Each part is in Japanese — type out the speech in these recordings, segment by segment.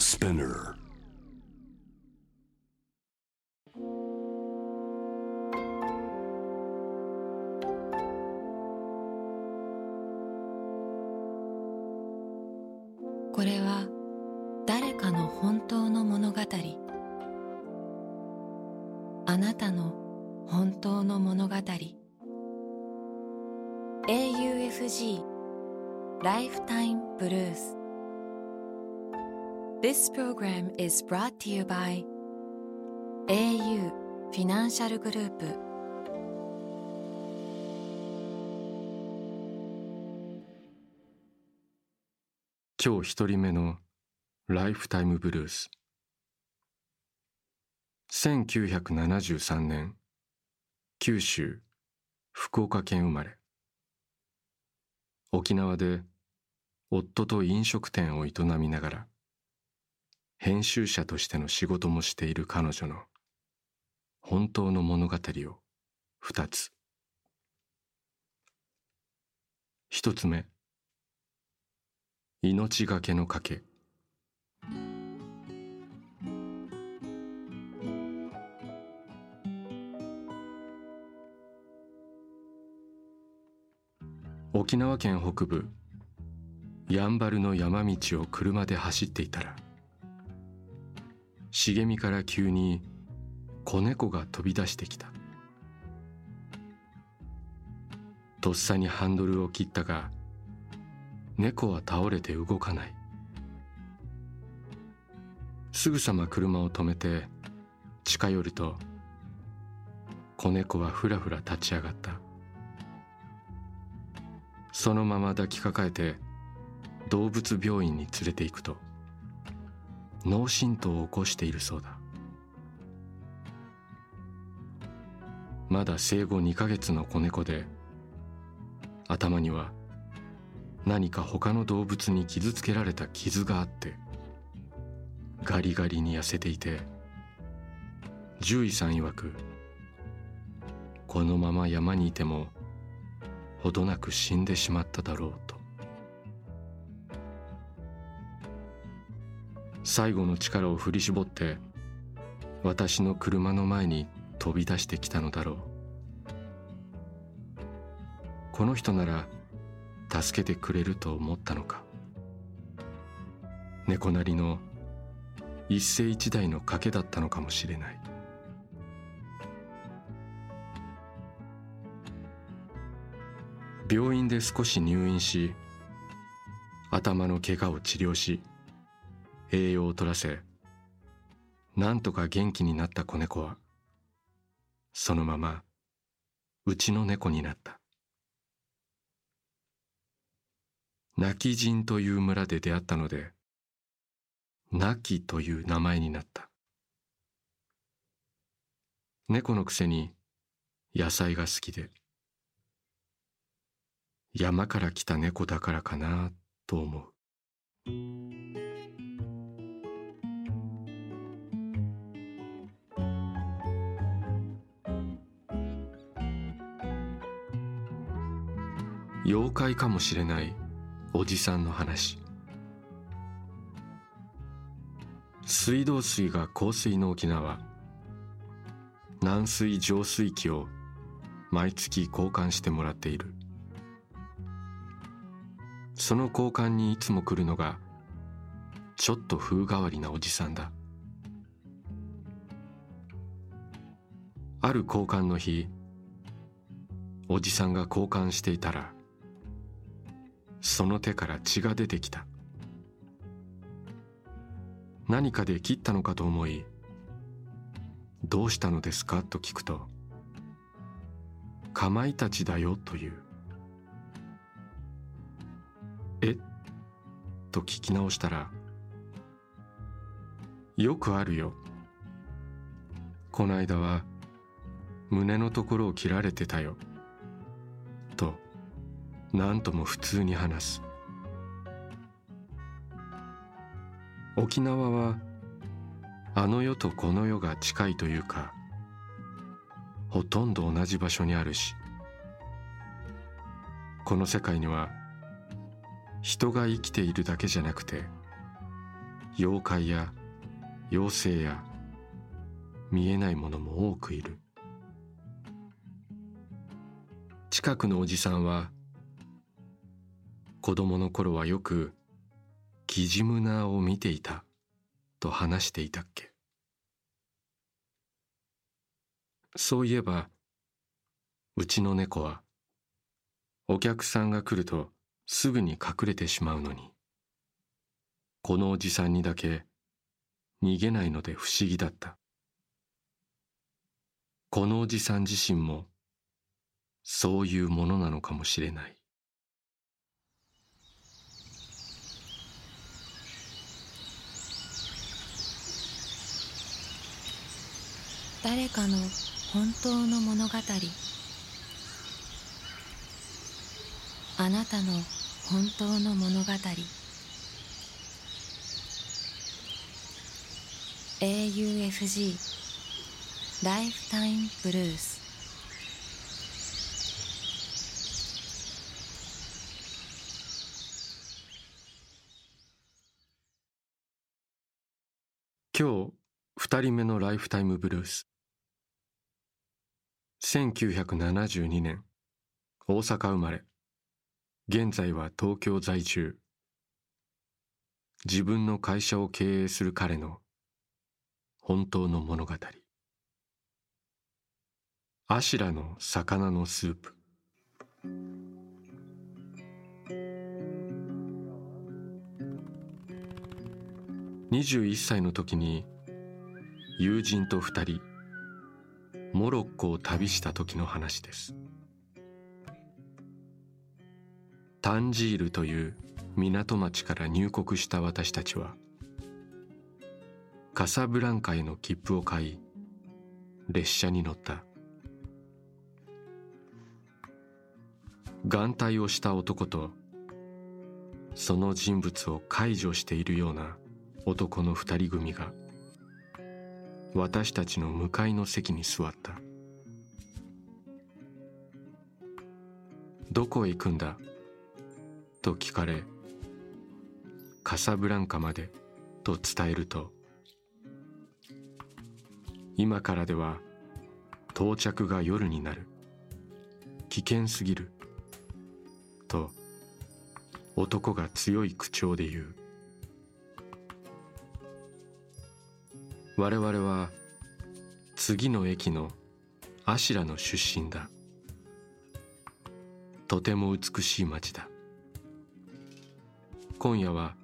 Spinner. This program is brought to you by au フィナンシャルグループ今日一人目のライフタイムブルース1973年九州福岡県生まれ沖縄で夫と飲食店を営みながら編集者としての仕事もしている彼女の本当の物語を二つ。一つ目。命がけの賭け。沖縄県北部やんばるの山道を車で走っていたら茂みから急に子猫が飛び出してきた。とっさにハンドルを切ったが猫は倒れて動かない。すぐさま車を止めて近寄ると子猫はふらふら立ち上がった。そのまま抱きかかえて動物病院に連れて行くと脳震盪を起こしているそうだ。まだ生後2ヶ月の子猫で頭には何か他の動物に傷つけられた傷があってガリガリに痩せていて獣医さん曰くこのまま山にいてもほどなく死んでしまっただろうと。最後の力を振り絞って私の車の前に飛び出してきたのだろう。この人なら助けてくれると思ったのか。猫なりの一世一代の賭けだったのかもしれない。病院で少し入院し頭の怪我を治療し栄養を取らせなんとか元気になった子猫はそのままうちの猫になった。泣き人という村で出会ったので泣きという名前になった。猫のくせに野菜が好きで山から来た猫だからかなと思う。妖怪かもしれないおじさんの話。水道水が香水の沖縄。軟水浄水器を毎月交換してもらっている。その交換にいつも来るのがちょっと風変わりなおじさんだ。ある交換の日おじさんが交換していたらその手から血が出てきた。何かで切ったのかと思い「どうしたのですか?」と聞くと「かまいたちだよ」という「え？っと聞き直したら「よくあるよ。この間は胸のところを切られてたよ」何とも普通に話す。沖縄はあの世とこの世が近いというかほとんど同じ場所にあるしこの世界には人が生きているだけじゃなくて妖怪や妖精や見えないものも多くいる。近くのおじさんは子供の頃はよくキジムナーを見ていたと話していたっけ。そういえばうちの猫はお客さんが来るとすぐに隠れてしまうのに。このおじさんにだけ逃げないので不思議だった。このおじさん自身もそういうものなのかもしれない。誰かの本当の物語。あなたの本当の物語。AUFG ライフタイムブルース今日二人目のライフタイムブルース1972年大阪生まれ。現在は東京在住。自分の会社を経営する彼の本当の物語。アシラの魚のスープ。21歳の時に友人と二人モロッコを旅した時の話です。タンジールという港町から入国した私たちはカサブランカへの切符を買い列車に乗った。眼帯をした男とその人物を介助しているような男の二人組が私たちの向かいの席に座った。どこへ行くんだ？と聞かれカサブランカまでと伝えると今からでは到着が夜になる。危険すぎる。と男が強い口調で言う。我々は次の駅のアシラの出身だ。とても美しい町だ。今夜は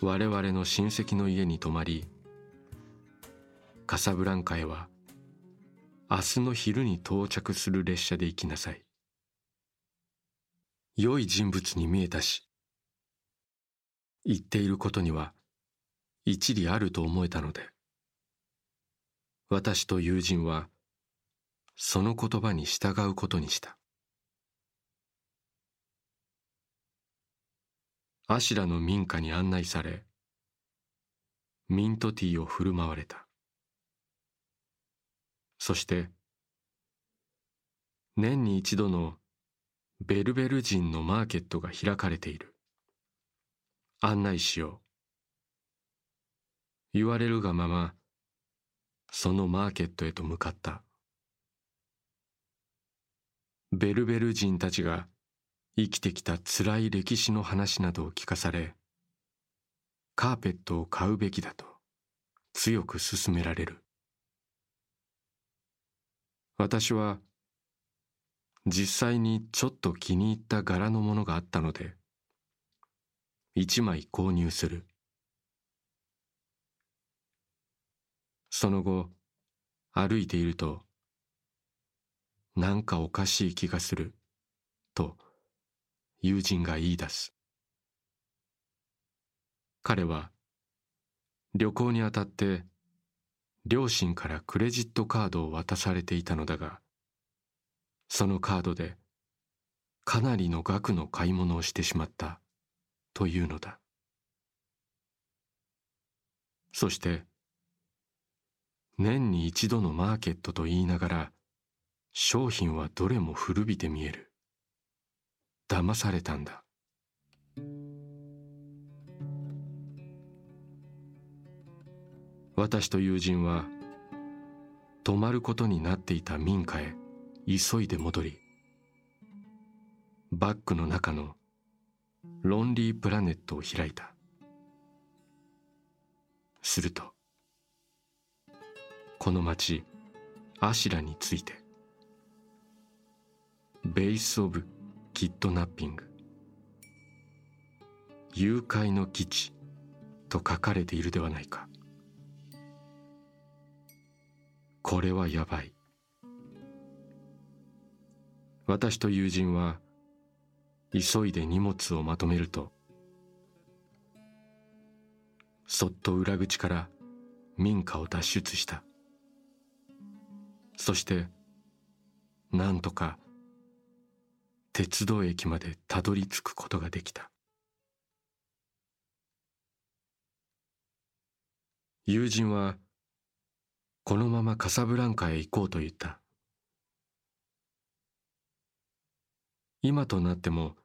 我々の親戚の家に泊まりカサブランカへは明日の昼に到着する列車で行きなさい。良い人物に見えたし言っていることには一理あると思えたので私と友人はその言葉に従うことにした。アシラの民家に案内されミントティーを振る舞われた。そして年に一度のベルベル人のマーケットが開かれている。案内しよう。言われるがままそのマーケットへと向かった。ベルベル人たちが生きてきた辛い歴史の話などを聞かされカーペットを買うべきだと強く勧められる。私は実際にちょっと気に入った柄のものがあったので一枚購入する。その後歩いているとなんかおかしい気がすると友人が言い出す。彼は旅行にあたって両親からクレジットカードを渡されていたのだがそのカードでかなりの額の買い物をしてしまったというのだ。そして年に一度のマーケットと言いながら商品はどれも古びて見える。騙されたんだ。私と友人は泊まることになっていた民家へ急いで戻りバッグの中のロンリープラネットを開いた。するとこの町アシラについて。ベース・オブ・キッドナッピング。誘拐の基地と書かれているではないか。これはやばい。私と友人は急いで荷物をまとめるとそっと裏口から民家を脱出した。そしてなんとか鉄道駅までたどり着くことができた。友人はこのままカサブランカへ行こうと言った。今となっても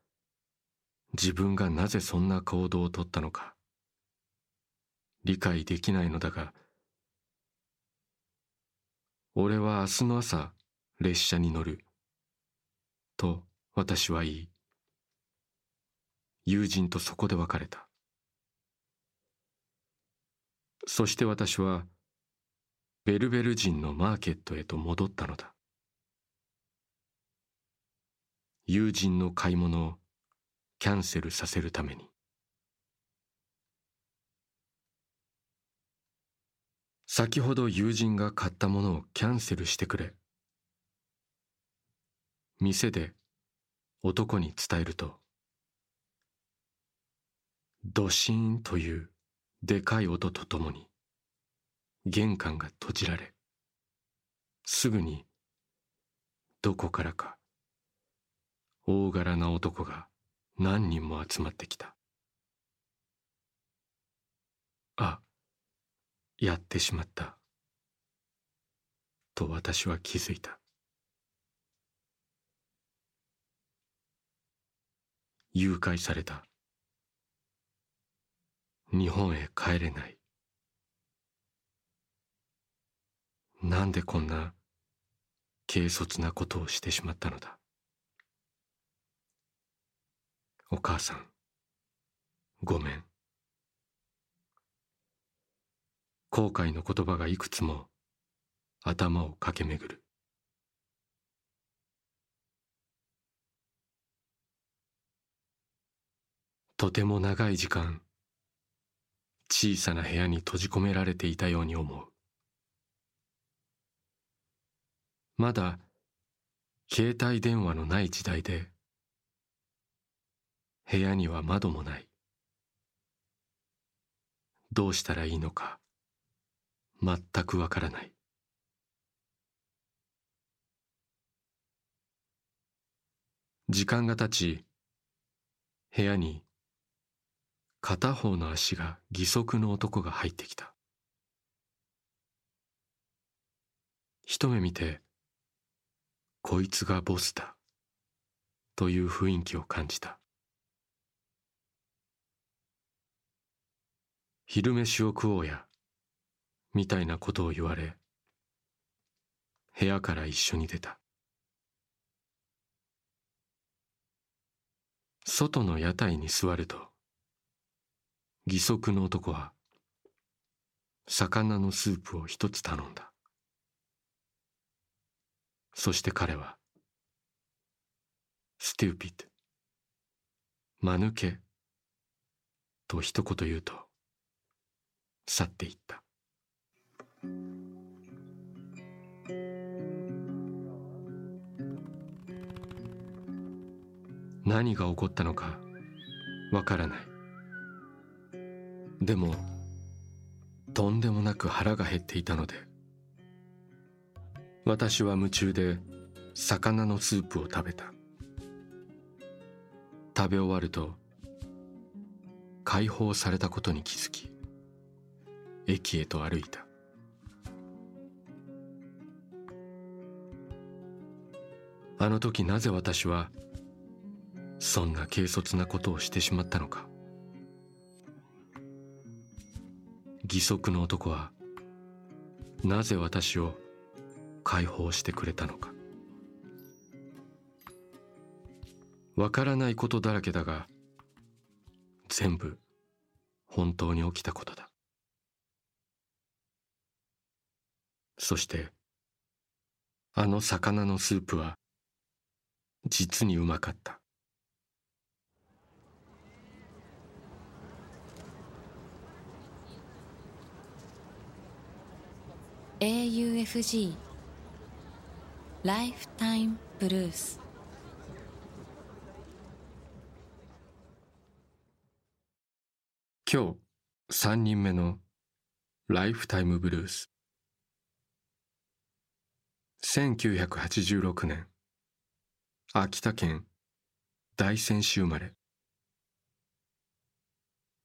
自分がなぜそんな行動をとったのか理解できないのだが俺は明日の朝列車に乗る。と私は言い友人とそこで別れた。そして私はベルベル人のマーケットへと戻ったのだ。友人の買い物をキャンセルさせるために。先ほど友人が買ったものをキャンセルしてくれ。店で男に伝えるとドシーンというでかい音とともに玄関が閉じられすぐにどこからか大柄な男が何人も集まってきた。あやってしまった。と私は気づいた。誘拐された。日本へ帰れない。なんでこんな軽率なことをしてしまったのだ。お母さんごめん。後悔の言葉がいくつも頭を駆け巡る。とても長い時間小さな部屋に閉じ込められていたように思う。まだ携帯電話のない時代で部屋には窓もない。どうしたらいいのか。全くわからない。時間が経ち部屋に片方の足が義足の男が入ってきた。一目見てこいつがボスだという雰囲気を感じた。昼飯を食おうや。みたいなことを言われ部屋から一緒に出た。外の屋台に座ると義足の男は魚のスープを一つ頼んだ。そして彼は「ステューピッド」「間抜け」と一言言うと去っていった。何が起こったのかわからない。でもとんでもなく腹が減っていたので私は夢中で魚のスープを食べた。食べ終わると解放されたことに気づき駅へと歩いた。あの時なぜ私はそんな軽率なことをしてしまったのか。義足の男はなぜ私を解放してくれたのか。わからないことだらけだが全部本当に起きたことだ。そしてあの魚のスープは実にうまかった。AUFG ライフタイムブルース今日3人目のライフタイムブルース1986年秋田県大仙市生まれ。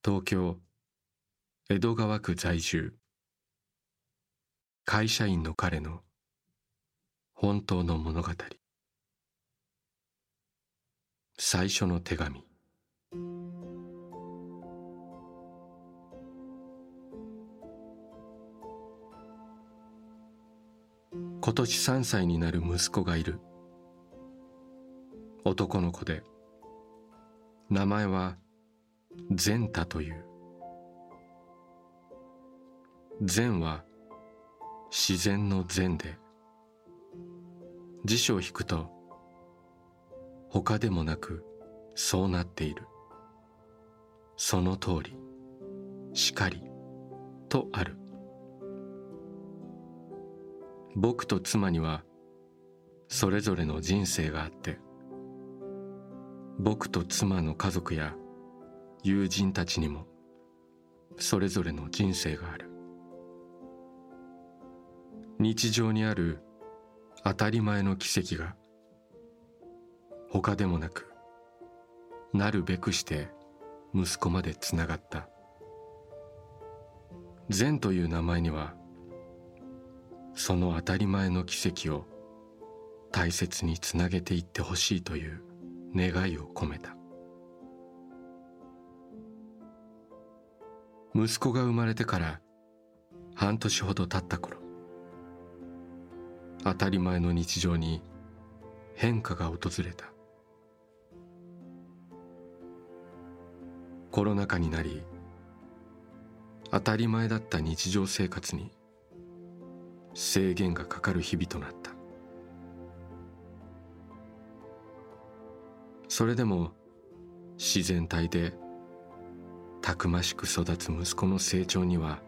東京江戸川区在住。会社員の彼の本当の物語。最初の手紙。今年3歳になる息子がいる。男の子で。名前は善太という。善は自然の善で。辞書を引くと他でもなくそうなっている。その通り。しかり。とある。僕と妻にはそれぞれの人生があって僕と妻の家族や友人たちにもそれぞれの人生がある。日常にある当たり前の奇跡が他でもなくなるべくして息子までつながった。善という名前にはその当たり前の奇跡を大切につなげていってほしいという願いを込めた。息子が生まれてから半年ほど経った頃当たり前の日常に変化が訪れた。コロナ禍になり当たり前だった日常生活に制限がかかる日々となった。それでも自然体でたくましく育つ息子の成長には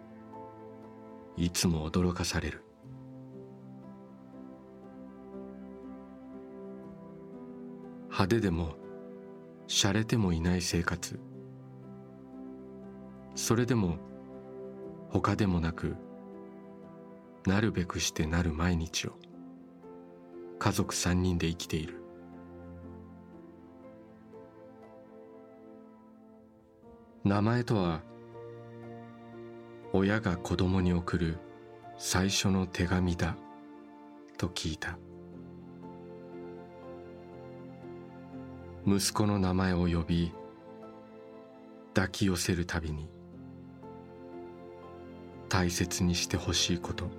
いつも驚かされる。派手でも洒落てもいない生活。それでも他でもなくなるべくしてなる毎日を家族三人で生きている。名前とは親が子供に送る最初の手紙だと聞いた。息子の名前を呼び抱き寄せるたびに大切にしてほしいこと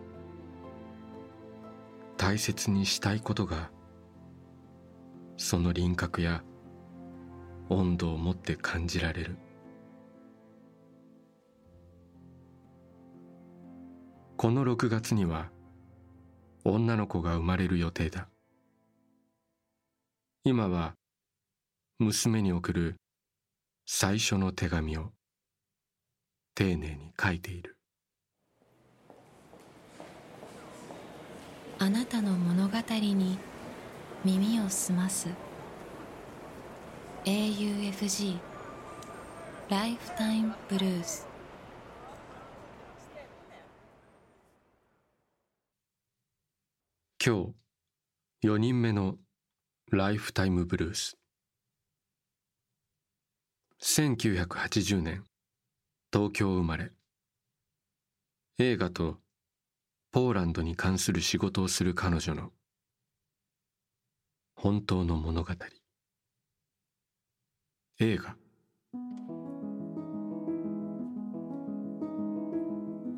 大切にしたいことがその輪郭や温度を持って感じられる。この6月には女の子が生まれる予定だ。今は娘に送る最初の手紙を丁寧に書いている。あなたの物語に耳を澄ます。AUFG ライフタイムブルース今日4人目のライフタイムブルース。1980年東京生まれ。映画とポーランドに関する仕事をする彼女の本当の物語。映画。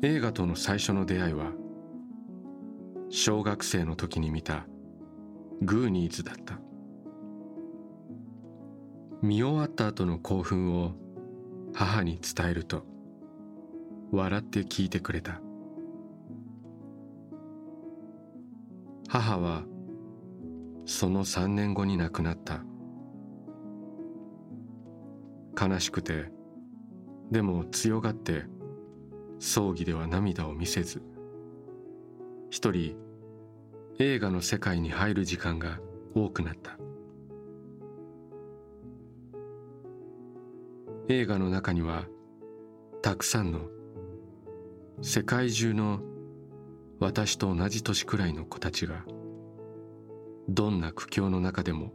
映画との最初の出会いは小学生の時に見たグーニーズだった。見終わった後の興奮を母に伝えると笑って聞いてくれた。母はその3年後に亡くなった。悲しくてでも強がって葬儀では涙を見せず。一人映画の世界に入る時間が多くなった。映画の中にはたくさんの世界中の私と同じ年くらいの子たちがどんな苦境の中でも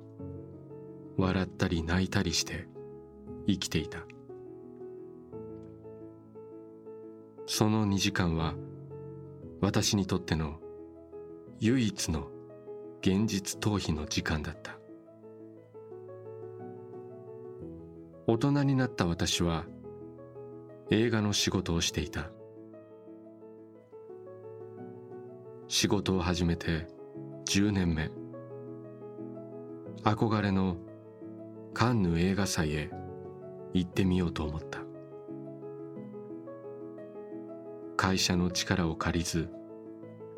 笑ったり泣いたりして生きていた。その2時間は私にとっての唯一の現実逃避の時間だった。大人になった私は映画の仕事をしていた。仕事を始めて10年目。憧れのカンヌ映画祭へ行ってみようと思った。会社の力を借りず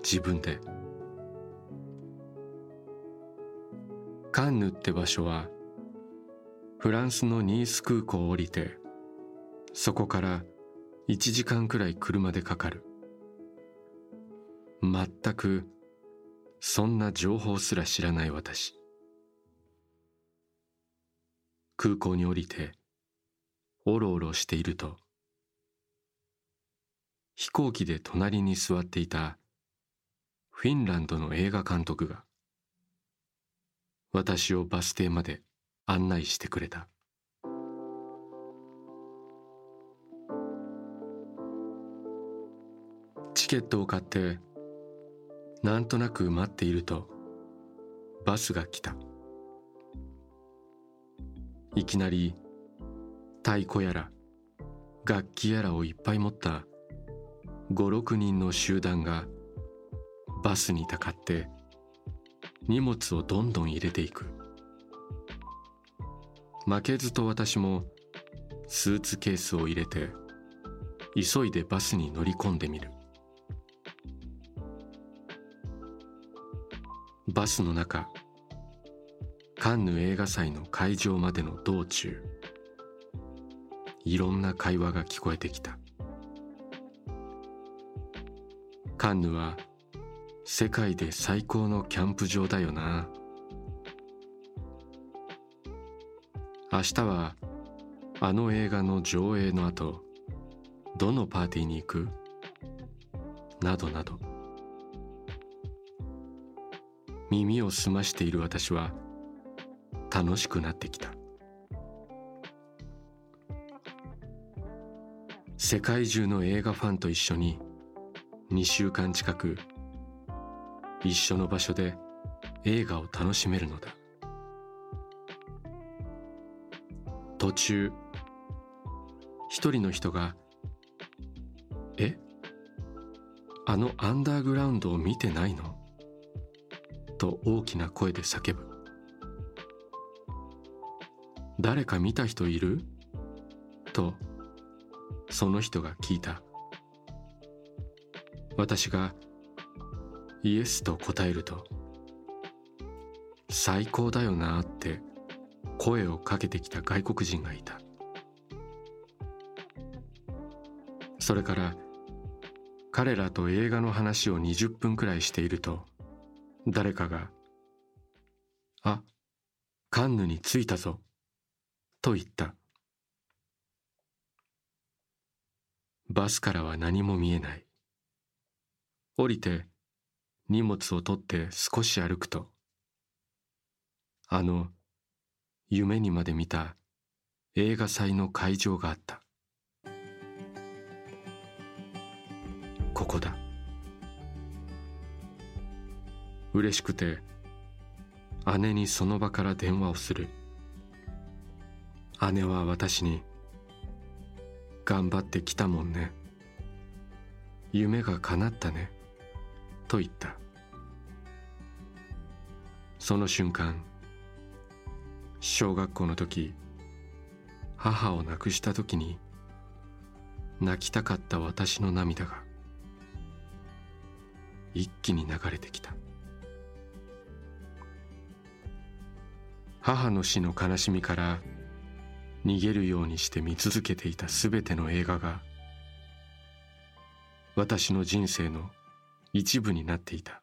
自分で。カンヌって場所はフランスのニース空港を降りてそこから1時間くらい車でかかる。全くそんな情報すら知らない私。空港に降りておろおろしていると飛行機で隣に座っていたフィンランドの映画監督が私をバス停まで案内してくれた。チケットを買ってなんとなく待っているとバスが来た。いきなり太鼓やら楽器やらをいっぱい持った56人の集団がバスにたかって荷物をどんどん入れていく。負けずと私もスーツケースを入れて急いでバスに乗り込んでみる。バスの中カンヌ映画祭の会場までの道中いろんな会話が聞こえてきた。カンヌは世界で最高のキャンプ場だよな。明日はあの映画の上映の後どのパーティーに行く？などなど。耳を澄ましている私は楽しくなってきた。世界中の映画ファンと一緒に2週間近く一緒の場所で映画を楽しめるのだ途中一人の人が「え？あのアンダーグラウンドを見てないの?」と大きな声で叫ぶ「誰か見た人いる?」とその人が聞いた私が「イエスと答えると最高だよなって声をかけてきた外国人がいた。それから彼らと映画の話を20分くらいしていると誰かが「あカンヌに着いたぞ」と言った。バスからは何も見えない。降りて荷物を取って少し歩くとあの夢にまで見た映画祭の会場があった。ここだ。嬉しくて姉にその場から電話をする。姉は私に「頑張ってきたもんね。夢が叶ったね」と言った。その瞬間小学校の時母を亡くした時に泣きたかった私の涙が一気に流れてきた。母の死の悲しみから逃げるようにして見続けていたすべての映画が私の人生の一部になっていた。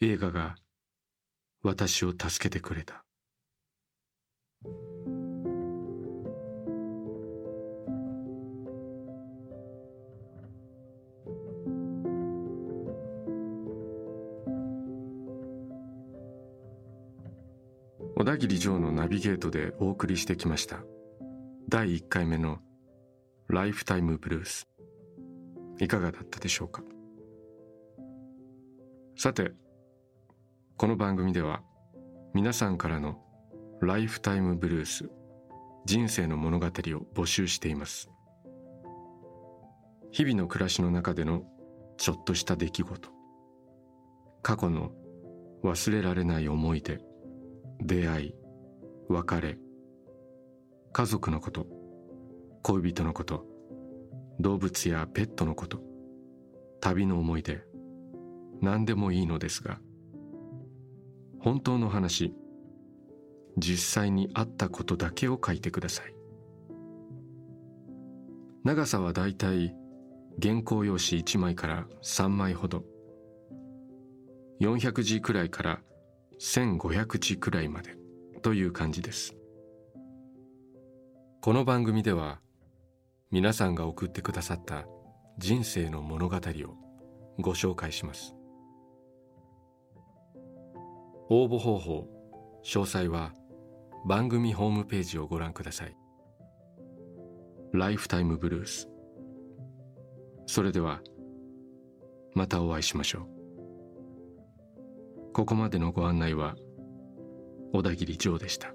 映画が私を助けてくれた。小田切城のナビゲートでお送りしてきました。第1回目のライフタイムブルース。いかがだったでしょうか？さてこの番組では皆さんからのライフタイムブルース人生の物語を募集しています。日々の暮らしの中でのちょっとした出来事過去の忘れられない思い出出会い別れ家族のこと恋人のこと動物やペットのこと。旅の思い出。何でもいいのですが。本当の話。実際にあったことだけを書いてください。長さはだいたい原稿用紙1枚から3枚ほど。400字くらいから1500字くらいまでという感じです。この番組では皆さんが送ってくださった人生の物語をご紹介します。応募方法詳細は番組ホームページをご覧ください。ライフタイムブルースそれではまたお会いしましょう。ここまでのご案内は小田切城でした。